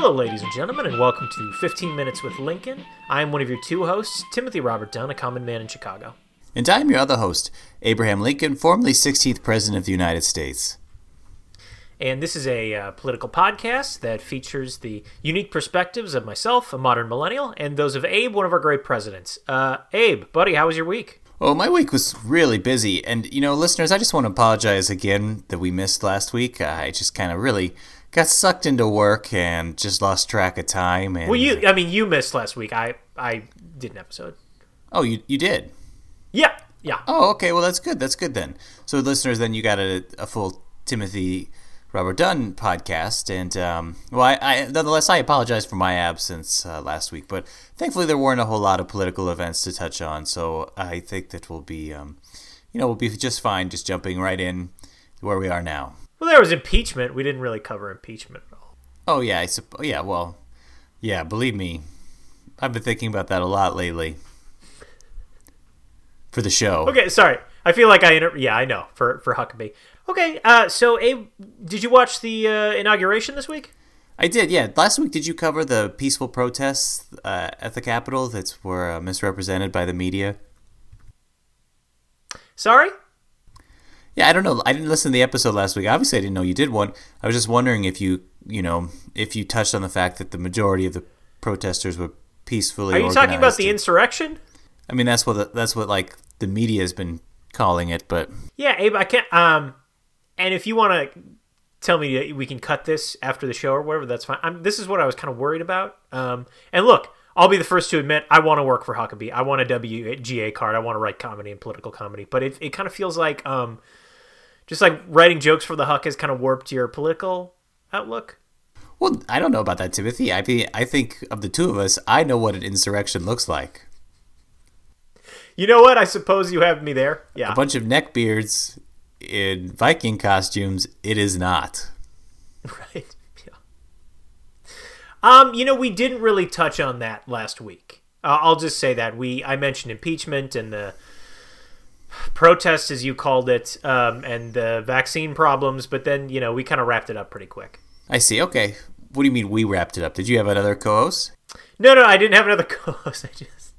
Hello, ladies and gentlemen, and welcome to 15 Minutes with Lincoln. I am one of your two hosts, Timothy Robert Dunn, a common man in Chicago. And I'm your other host, Abraham Lincoln, formerly 16th President of the United States. And this is a uh, political podcast that features the unique perspectives of myself, a modern millennial, and those of Abe, one of our great presidents. Uh, Abe, buddy, how was your week? Well, my week was really busy. And, you know, listeners, I just want to apologize again that we missed last week. I just kind of really got sucked into work and just lost track of time. And, Well, you, I mean, you missed last week. I, I did an episode. Oh, you, you did? Yeah, yeah. Oh, okay. Well, that's good. That's good then. So, listeners, then you got a, a full Timothy Robert Dunn podcast. And, um, well, I, I, nonetheless, I apologize for my absence uh, last week. But thankfully, there weren't a whole lot of political events to touch on. So, I think that we'll be, um, you know, we'll be just fine just jumping right in where we are now. Well, there was impeachment. We didn't really cover impeachment at all. Oh, yeah. I supp- yeah, well, yeah, believe me, I've been thinking about that a lot lately for the show. Okay, sorry. I feel like I inter- yeah, I know for for Huckabee. Okay, uh, so Abe, did you watch the uh, inauguration this week? I did, yeah. Last week, did you cover the peaceful protests uh, at the Capitol that were uh, misrepresented by the media? Sorry. Yeah, I don't know. I didn't listen to the episode last week. Obviously, I didn't know you did one. I was just wondering if you, you know, if you touched on the fact that the majority of the protesters were peacefully. Are you talking about the insurrection? I mean, that's what the, that's what like the media has been calling it, but Yeah, Abe, I can't. Um, and if you want to tell me that we can cut this after the show or whatever, that's fine. I'm, this is what I was kind of worried about. Um, and look, I'll be the first to admit I want to work for Huckabee. I want a WGA card. I want to write comedy and political comedy. But it, it kind of feels like um, just like writing jokes for the Huck has kind of warped your political outlook. well, I don't know about that, Timothy. I mean, I think of the two of us, I know what an insurrection looks like. You know what? I suppose you have me there. Yeah. A bunch of neckbeards in Viking costumes. It is not. Right. Yeah. Um, you know, we didn't really touch on that last week. Uh, I'll just say that we I mentioned impeachment and the protest, as you called it, um, and the vaccine problems, but then you know we kind of wrapped it up pretty quick. I see. Okay. What do you mean we wrapped it up? Did you have another co-host? No, no, I didn't have another co-host. I just,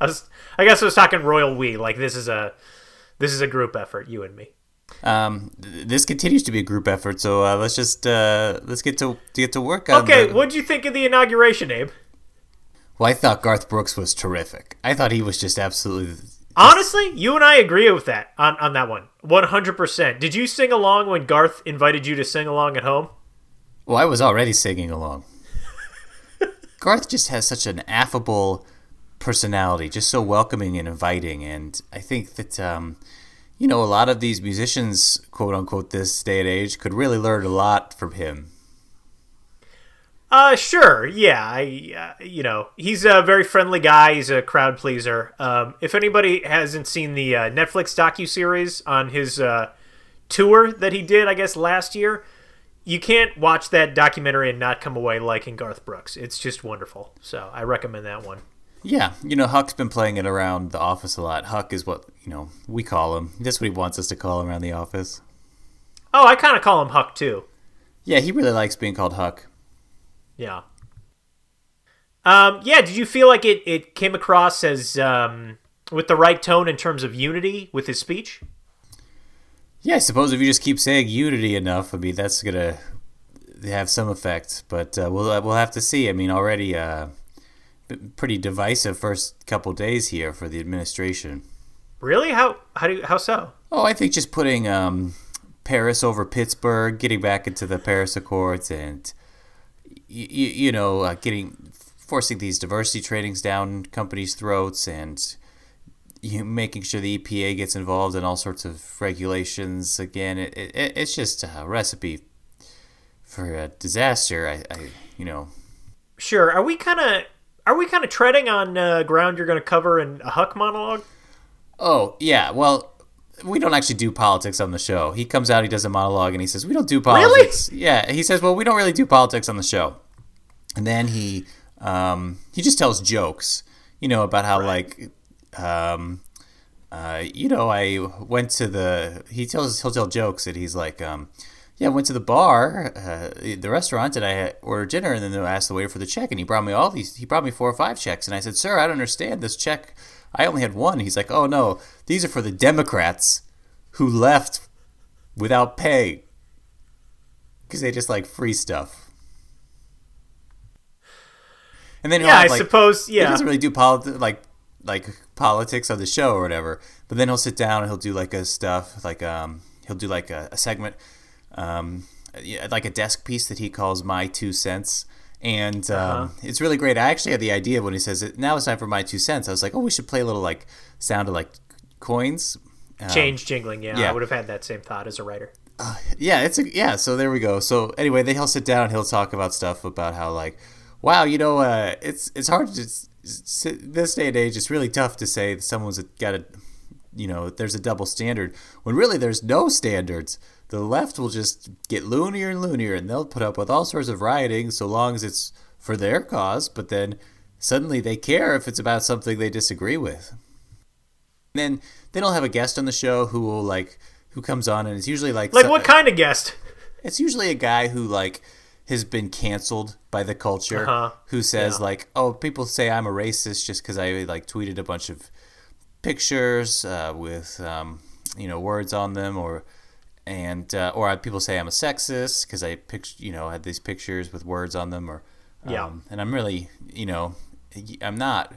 I was, I guess I was talking royal we. Like this is a, this is a group effort, you and me. Um, th- this continues to be a group effort, so uh, let's just uh, let's get to, to get to work on. Okay, the- what do you think of the inauguration, Abe? Well, I thought Garth Brooks was terrific. I thought he was just absolutely. Honestly, you and I agree with that on, on that one. 100%. Did you sing along when Garth invited you to sing along at home? Well, I was already singing along. Garth just has such an affable personality, just so welcoming and inviting, and I think that um, you know a lot of these musicians, quote unquote, this day and age, could really learn a lot from him. Uh, sure. Yeah, I, uh, you know, he's a very friendly guy. He's a crowd pleaser. Um, if anybody hasn't seen the uh, Netflix docu series on his uh, tour that he did, I guess last year, you can't watch that documentary and not come away liking Garth Brooks. It's just wonderful. So I recommend that one. Yeah, you know, Huck's been playing it around the office a lot. Huck is what you know we call him. That's what he wants us to call him around the office. Oh, I kind of call him Huck too. Yeah, he really likes being called Huck. Yeah. Um, yeah, did you feel like it, it came across as um, with the right tone in terms of unity with his speech? Yeah, I suppose if you just keep saying unity enough, I mean that's gonna have some effect. But uh, we'll we'll have to see. I mean, already uh, pretty divisive first couple days here for the administration. Really? How how do you, how so? Oh, I think just putting um, Paris over Pittsburgh, getting back into the Paris Accords, and you, you know, uh, getting forcing these diversity trainings down companies' throats, and you making sure the EPA gets involved in all sorts of regulations. Again, it, it it's just a recipe for a disaster. I, I you know, Sure. Are we kind of are we kind of treading on uh, ground you're going to cover in a Huck monologue? Oh, yeah. Well, we don't actually do politics on the show. He comes out, he does a monologue, and he says, We don't do politics. Really? Yeah. He says, Well, we don't really do politics on the show. And then he um, he just tells jokes, you know, about how, like, um, uh, you know, I went to the. He tells he'll tell jokes that he's like, um, yeah, I went to the bar, uh, the restaurant, and I ordered dinner, and then I asked the waiter for the check, and he brought me all these. He brought me four or five checks, and I said, "Sir, I don't understand this check. I only had one." He's like, "Oh no, these are for the Democrats who left without pay because they just like free stuff." And then he'll Yeah, have, I like- suppose. he doesn't really do polit- like like politics on the show or whatever. But then he'll sit down and he'll do like a stuff like um he'll do like a, a segment um yeah, like a desk piece that he calls my two cents. And um, Uh-huh. it's really great. I actually had the idea when he says it. Now it's time for my two cents. I was like, oh, we should play a little like sound of like coins. Um, change jingling. Yeah, yeah. I would have had that same thought as a writer. yeah, it's a yeah. So there we go. So anyway, they he'll sit down he'll talk about stuff about how like, wow, you know, uh, it's it's hard to this day and age. It's really tough to say that someone's got a, you know, there's a double standard when really there's no standards. The left will just get loonier and loonier, and they'll put up with all sorts of rioting so long as it's for their cause. But then suddenly they care if it's about something they disagree with. And then then he'll have a guest on the show who will like who comes on and it's usually like Like what kind of guest? it's usually a guy who like has been canceled by the culture Uh-huh. who says Yeah. like oh people say i'm a racist just because i like tweeted a bunch of pictures uh, with um, you know words on them or and uh, or people say i'm a sexist because i picked you know had these pictures with words on them or um, Yeah. and i'm really you know i'm not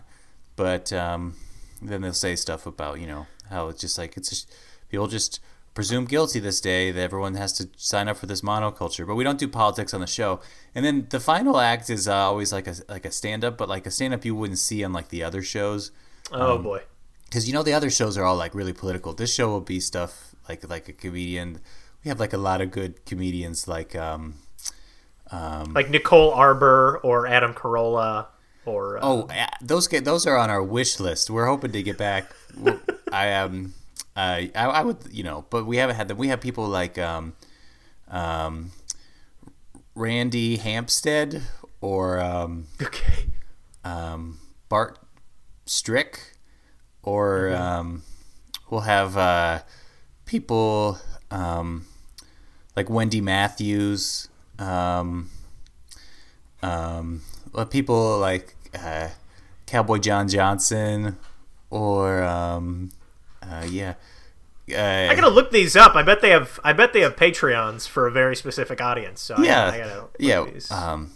but um, then they'll say stuff about you know how it's just like it's just people just presume guilty this day that everyone has to sign up for this monoculture but we don't do politics on the show and then the final act is uh, always like a like a stand up but like a stand up you wouldn't see on like the other shows Oh Um, boy. Because you know the other shows are all like really political this show will be stuff like like a comedian we have like a lot of good comedians like um um Like Nicole Arbour or Adam Carolla or uh, Oh, those get those are on our wish list. We're hoping to get back. I um, I, I I would you know, but we haven't had them. We have people like um, um, Randy Hampstead or um, okay. um, Bart Strick, or um, we'll have uh, people um, like Wendy Matthews, um, um, well, people like uh, Cowboy John Johnson, or um, uh, yeah. Uh, I gotta look these up. I bet they have. I bet they have Patreons for a very specific audience. So yeah, I, gotta look yeah, um,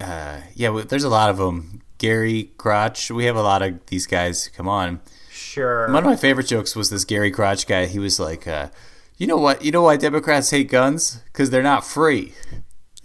uh, yeah. There's a lot of them. Gary Crotch. We have a lot of these guys. Come on. sure. One of my favorite jokes was this Gary Crotch guy. He was like, uh, "You know what? You know why Democrats hate guns? Because they're not free."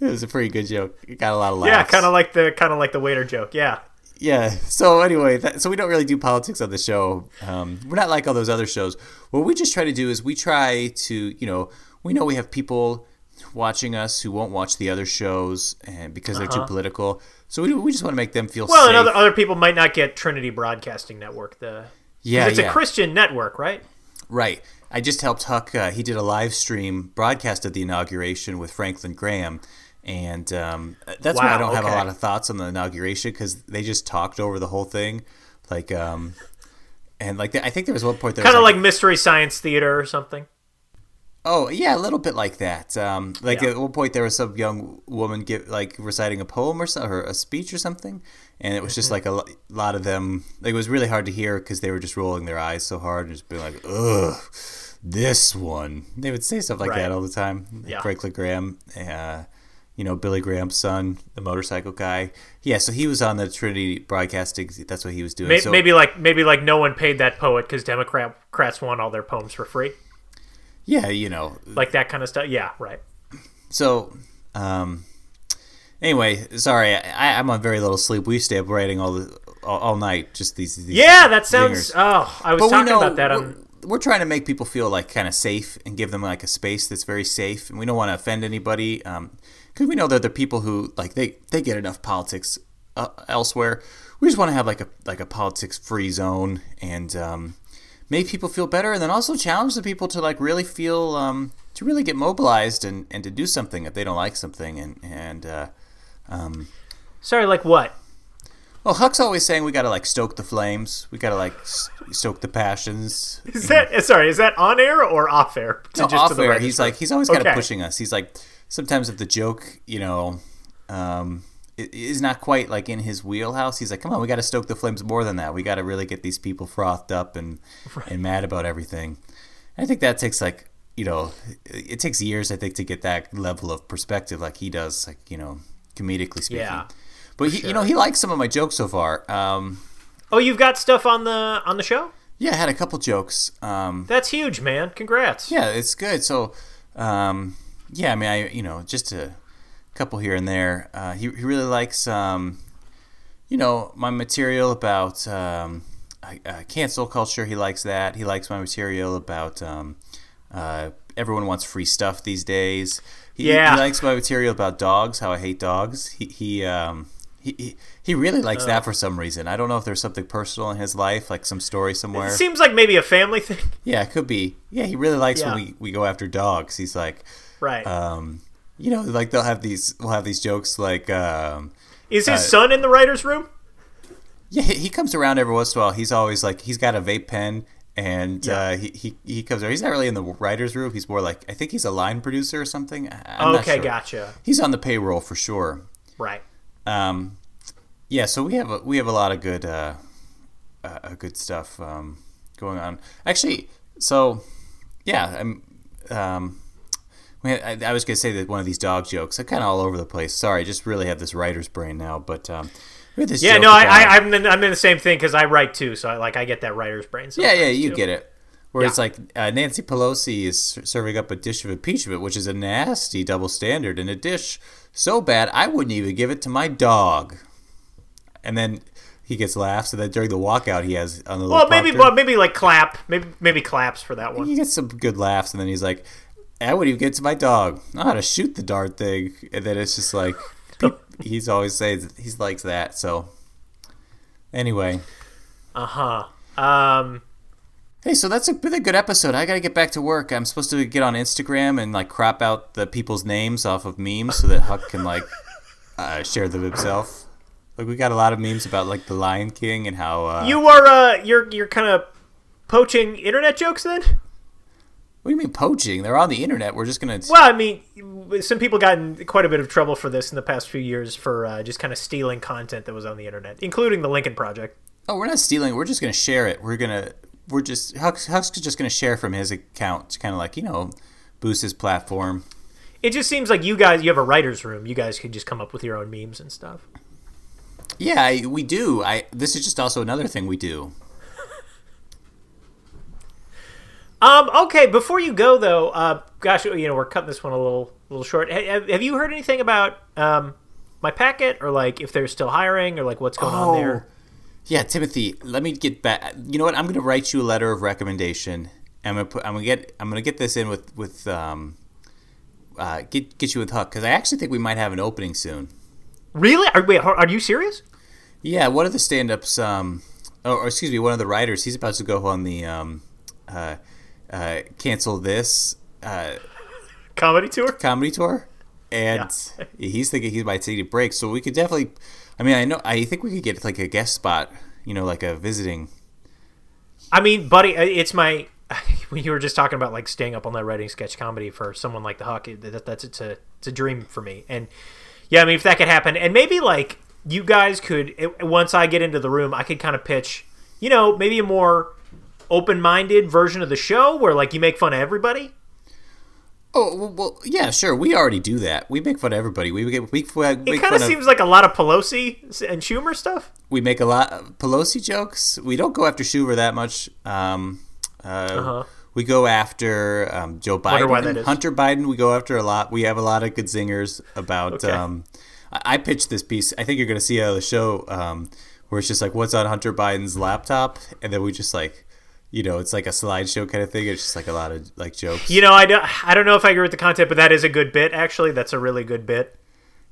It was a pretty good joke. It got a lot of laughs. yeah, kind of like the kind of like the waiter joke. Yeah. Yeah. So anyway, that, so we don't really do politics on the show. Um, we're not like all those other shows. What we just try to do is we try to, you know, we know we have people watching us who won't watch the other shows and because they're too political. So we, we just want to make them feel. Well, safe. and other other people might not get Trinity Broadcasting Network. The yeah, it's yeah. a Christian network, right? Right. I just helped Huck. Uh, he did a live stream broadcast of the inauguration with Franklin Graham. And um, that's why I don't have a lot of thoughts on the inauguration because they just talked over the whole thing. Like, um, and like, I think there was one point there Kind of like Mystery Science Theater or something. Oh yeah, a little bit like that. Um, like Yeah. at one point there was some young woman give like reciting a poem or so, or a speech or something, and it was just Mm-hmm. like a lo- lot of them. Like, it was really hard to hear because they were just rolling their eyes so hard and just being like, "Ugh, this one." They would say stuff like Right. that all the time. Yeah. Franklin Graham, uh, you know Billy Graham's son, the motorcycle guy. Yeah, so he was on the Trinity Broadcasting. That's what he was doing. May- so, maybe like maybe like no one paid that poet because Democrats want all their poems for free, yeah, you know, like that kind of stuff. Yeah, right. So, um, anyway, sorry, I, I'm on very little sleep. We stay up writing all the all, all night, just these. these Yeah, that sounds. zingers. Oh, I was But talking know about that we're, on. we're trying to make people feel like kind of safe and give them like a space that's very safe, and we don't want to offend anybody. because we know that there are people who like they they get enough politics uh, elsewhere. We just want to have like a like a politics free zone and um, make people feel better, and then also challenge the people to like really feel um, to really get mobilized and, and to do something if they don't like something and and uh, um, Sorry, like what? Well, Huck's always saying we gotta like stoke the flames. We gotta like stoke the passions. Is that uh, sorry? Is that on air or off air? To- No, just to off the air, he's like he's always kind of pushing us. He's like sometimes if the joke, you know, um, is not quite like in his wheelhouse, he's like, "Come on, we got to stoke the flames more than that. We got to really get these people frothed up and and mad about everything." I think that takes like you know, it takes years I think to get that level of perspective like he does, like you know, comedically speaking. Yeah, But he, you know, he likes some of my jokes so far. Um, Oh, you've got stuff on the on the show. yeah, I had a couple jokes. Um, That's huge, man. Congrats. Yeah, it's good. So, um, yeah, I mean, I you know, just a couple here and there. Uh, he he really likes, um, you know, my material about um, uh, uh, cancel culture. He likes that. He likes my material about um, uh, everyone wants free stuff these days. He, Yeah. he likes my material about dogs. How I hate dogs. He he. Um, he, he, he really likes that for some reason. I don't know if there's something personal in his life, like some story somewhere. It seems like maybe a family thing. Yeah, it could be. Yeah, he really likes Yeah. when we, we go after dogs. He's like, Right. um, you know, like they'll have these, we'll have these jokes like, um, Is his uh, son in the writers' room? yeah, he, comes around every once in a while. He's always like, he's got a vape pen and Yeah. uh, he, he, he comes around. He's not really in the writer's room. He's more like, I think he's a line producer or something. I'm okay, sure. gotcha. He's on the payroll for sure. Right. Um, yeah, so we have a, we have a lot of good uh, uh, uh, good stuff um, going on. Actually, so yeah, I'm. Um, we had- I, I was gonna say that one of these dog jokes. I'm kind of all over the place. Sorry, I just really have this writer's brain now. But um, this Yeah, no, I, I, I'm, in, I'm in the same thing because I write too, so I like I get that writer's brain. yeah, yeah, you too. get it. Where it's Yeah. like uh, Nancy Pelosi is serving up a dish of impeachment, which is a nasty double standard, and a dish so bad I wouldn't even give it to my dog. And then he gets laughs, and then during the walkout, he has on the Well, maybe, prompter- well, maybe like clap, maybe, maybe claps for that one. he gets some good laughs, and then he's like, "I wouldn't even get to my dog. I know how to shoot the darn thing." And then it's just like he's always saying he likes that. So anyway, Uh huh. Um, hey, so that's a, been a good episode. I got to get back to work. I'm supposed to get on Instagram and like crop out the people's names off of memes so that Huck can like uh, share them himself. Like we got a lot of memes about like the Lion King and how uh, you are uh, you're you're kind of poaching internet jokes then. What do you mean poaching? They're on the internet. We're just gonna. Well, I mean, some people got in quite a bit of trouble for this in the past few years for uh, just kind of stealing content that was on the internet, including the Lincoln Project. Oh, we're not stealing. We're just gonna share it. We're gonna. We're just Huck's, Huck's just gonna share from his account to kind of like you know boost his platform. It just seems like you guys, you have a writer's room. You guys could just come up with your own memes and stuff. Yeah, I, we do. I. This is just also another thing we do. Um, okay, before you go though, uh, gosh, you know we're cutting this one a little, little short. Have, have you heard anything about um, my packet, or like if they're still hiring, or like what's going on there? Yeah, Timothy. Let me get back. You know what? I'm gonna write you a letter of recommendation. I'm gonna put. I'm gonna get. I'm gonna get this in with with um. Uh, get get you with Huck because I actually think we might have an opening soon. Really? Are, wait, are you serious? Yeah, one of the stand-ups, um, or, or excuse me, one of the writers, he's about to go on the um, uh, uh, cancel this uh, Comedy tour? comedy tour, and he's thinking he might take a break. So we could definitely. I mean, I know. I think we could get like a guest spot. You know, like a visiting. I mean, buddy, uh, it's my. When you were just talking about like staying up all night writing sketch comedy for someone like the Huck, that, that's it's a it's a dream for me. And yeah, I mean, if that could happen, and maybe like you guys could once I get into the room, I could kind of pitch, you know, maybe a more open-minded version of the show where like you make fun of everybody. Oh well, well, yeah, sure. We already do that. We make fun of everybody. We make, we, we It kind of seems like a lot of Pelosi and Schumer stuff. we make a lot of Pelosi jokes. We don't go after Schumer that much. Um, uh, Uh-huh. We go after um, Joe Biden, why that is. Hunter Biden. We go after a lot. We have a lot of good zingers about. Okay. Um, I, I pitched this piece. I think you're going to see it on the show um, where it's just like what's on Hunter Biden's laptop, and then we just like, you know, it's like a slideshow kind of thing. It's just like a lot of like jokes. You know, I don't, I don't know if I agree with the content, but that is a good bit. Actually, that's a really good bit.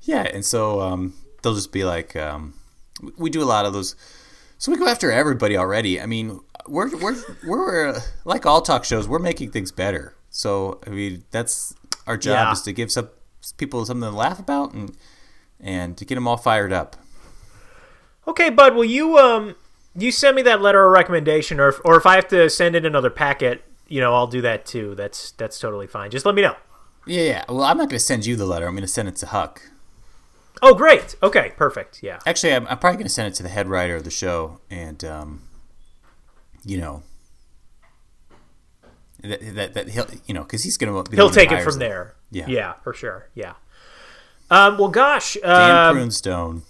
Yeah, and so um, they'll just be like, um, we do a lot of those. So we go after everybody already. I mean, we're we're we're uh, like all talk shows. We're making things better. So I mean, that's our job Yeah. is to give some people something to laugh about and and to get them all fired up. Okay, bud. Will you um you send me that letter of recommendation, or if, or if I have to send in another packet, you know, I'll do that too. That's that's totally fine. Just let me know. Yeah, yeah. Well, I'm not going to send you the letter. I'm going to send it to Huck. Oh, great. Okay, perfect. Yeah. Actually, I'm, I'm probably going to send it to the head writer of the show, and um, you know, that, that, that he'll you know because he's going to he'll take it from them. there. Yeah. Yeah, for sure. Yeah. Um, well, gosh, Dan um, Prunestone.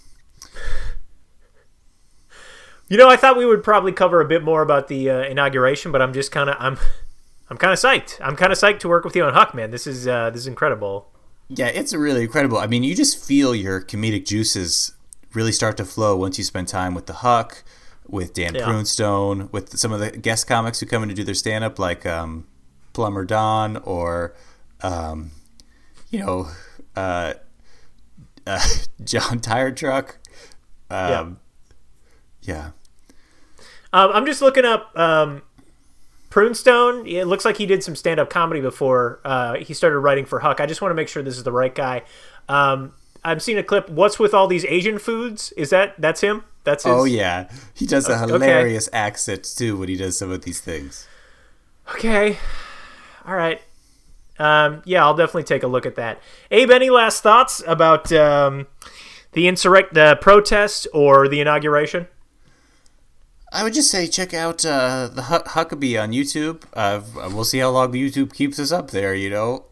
You know, I thought we would probably cover a bit more about the uh, inauguration, but I'm just kind of I'm I'm kind of psyched. I'm kind of psyched to work with you on Huck, man. This is uh, this is incredible. Yeah, it's really incredible. I mean, you just feel your comedic juices really start to flow once you spend time with the Huck, with Dan Yeah. Prunestone, with some of the guest comics who come in to do their stand up, like um, Plumber Don or, um, you know, uh, uh, John Tire Truck. Um, yeah. Um, I'm just looking up um, Prunestone. It looks like he did some stand up comedy before uh, he started writing for Huck. I just want to make sure this is the right guy. Um, I'm seeing a clip. What's with all these Asian foods? Is that that's him? That's his. Oh yeah, he does a Okay. hilarious accent too when he does some of these things. Okay. All right. Um, yeah, I'll definitely take a look at that. Abe, any last thoughts about um, the insurrect, the protest, or the inauguration? I would just say check out uh, the Huck- Huckabee on YouTube. Uh, we'll see how long YouTube keeps us up there, you know,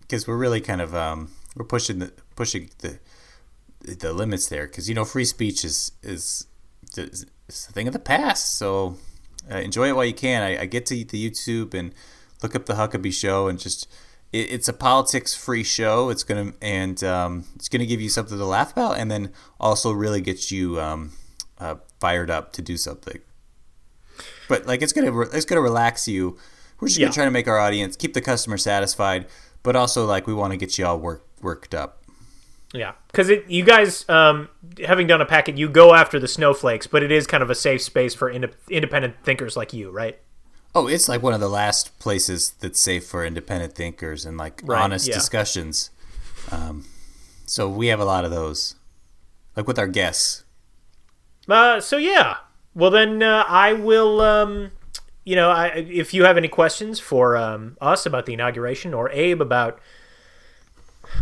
because we're really kind of um, we're pushing the pushing the the limits there. Because you know, free speech is is is a thing of the past. So uh, enjoy it while you can. I, I get to the YouTube and look up the Huckabee Show and just. It, it's a politics-free show. It's gonna and um, it's gonna give you something to laugh about, and then also really get you um, uh, fired up to do something. But like it's gonna re- it's gonna relax you. We're just Yeah. gonna try to make our audience keep the customer satisfied, but also like we want to get you all work, worked up. Yeah, because it you guys, um, having done a packet, you go after the snowflakes, but it is kind of a safe space for inde- independent thinkers like you, right? Oh, it's like one of the last places that's safe for independent thinkers and like Right, honest yeah. discussions. Um, so we have a lot of those, like with our guests. Uh, so yeah. Well, then uh, I will. Um, you know, I, if you have any questions for um, us about the inauguration or Abe about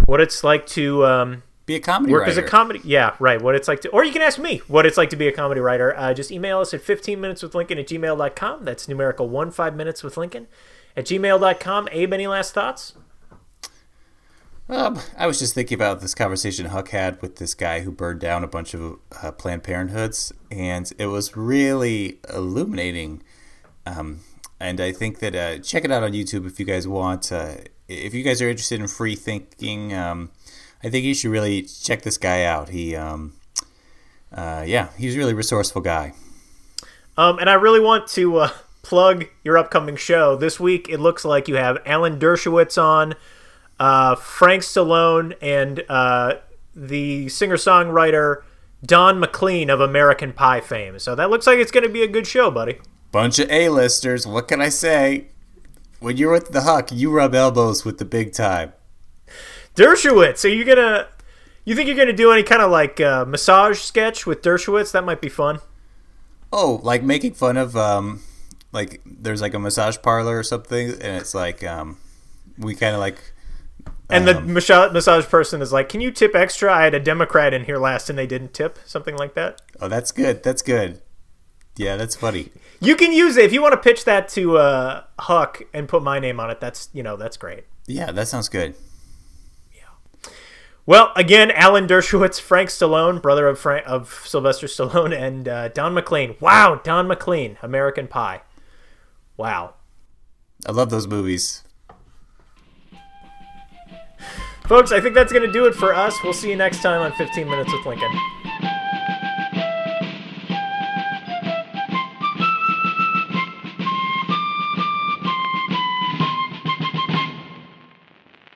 what it's like to um, Be a comedy work writer. as a comedy, yeah, right. What it's like to, or you can ask me what it's like to be a comedy writer. Uh, just email us at 15 minutes with Lincoln at gmail.com. That's numerical one five minutes with Lincoln at gmail.com. Abe, any last thoughts? Um, I was just thinking about this conversation Huck had with this guy who burned down a bunch of uh, Planned Parenthoods, and it was really illuminating. Um, and I think that uh, check it out on YouTube if you guys want. Uh, if you guys are interested in free thinking, um, I think you should really check this guy out. He, um, uh, yeah, he's a really resourceful guy. Um, and I really want to uh, plug your upcoming show. This week, it looks like you have Alan Dershowitz on, uh, Frank Stallone, and uh, the singer songwriter Don McLean of American Pie fame. So that looks like it's going to be a good show, buddy. Bunch of A-listers. What can I say? When you're with the Huck, you rub elbows with the big time. Dershowitz. Are you gonna? You think you're gonna do any kind of like uh, massage sketch with Dershowitz? That might be fun. Oh, like making fun of um, like there's like a massage parlor or something, and it's like um, we kind of like And the Um, massage, massage person is like, "Can you tip extra? I had a Democrat in here last, and they didn't tip." Something like that. oh that's good, that's good. Yeah, that's funny. You can use it if you want to pitch that to uh, Huck and put my name on it. That's you know that's great. Yeah, that sounds good. Yeah. Well, again, Alan Dershowitz, Frank Stallone, brother of Frank, of Sylvester Stallone, and uh, Don McLean. Wow, Don McLean, American Pie. Wow, I love those movies. Folks, I think that's gonna do it for us. We'll see you next time on 15 Minutes with Lincoln.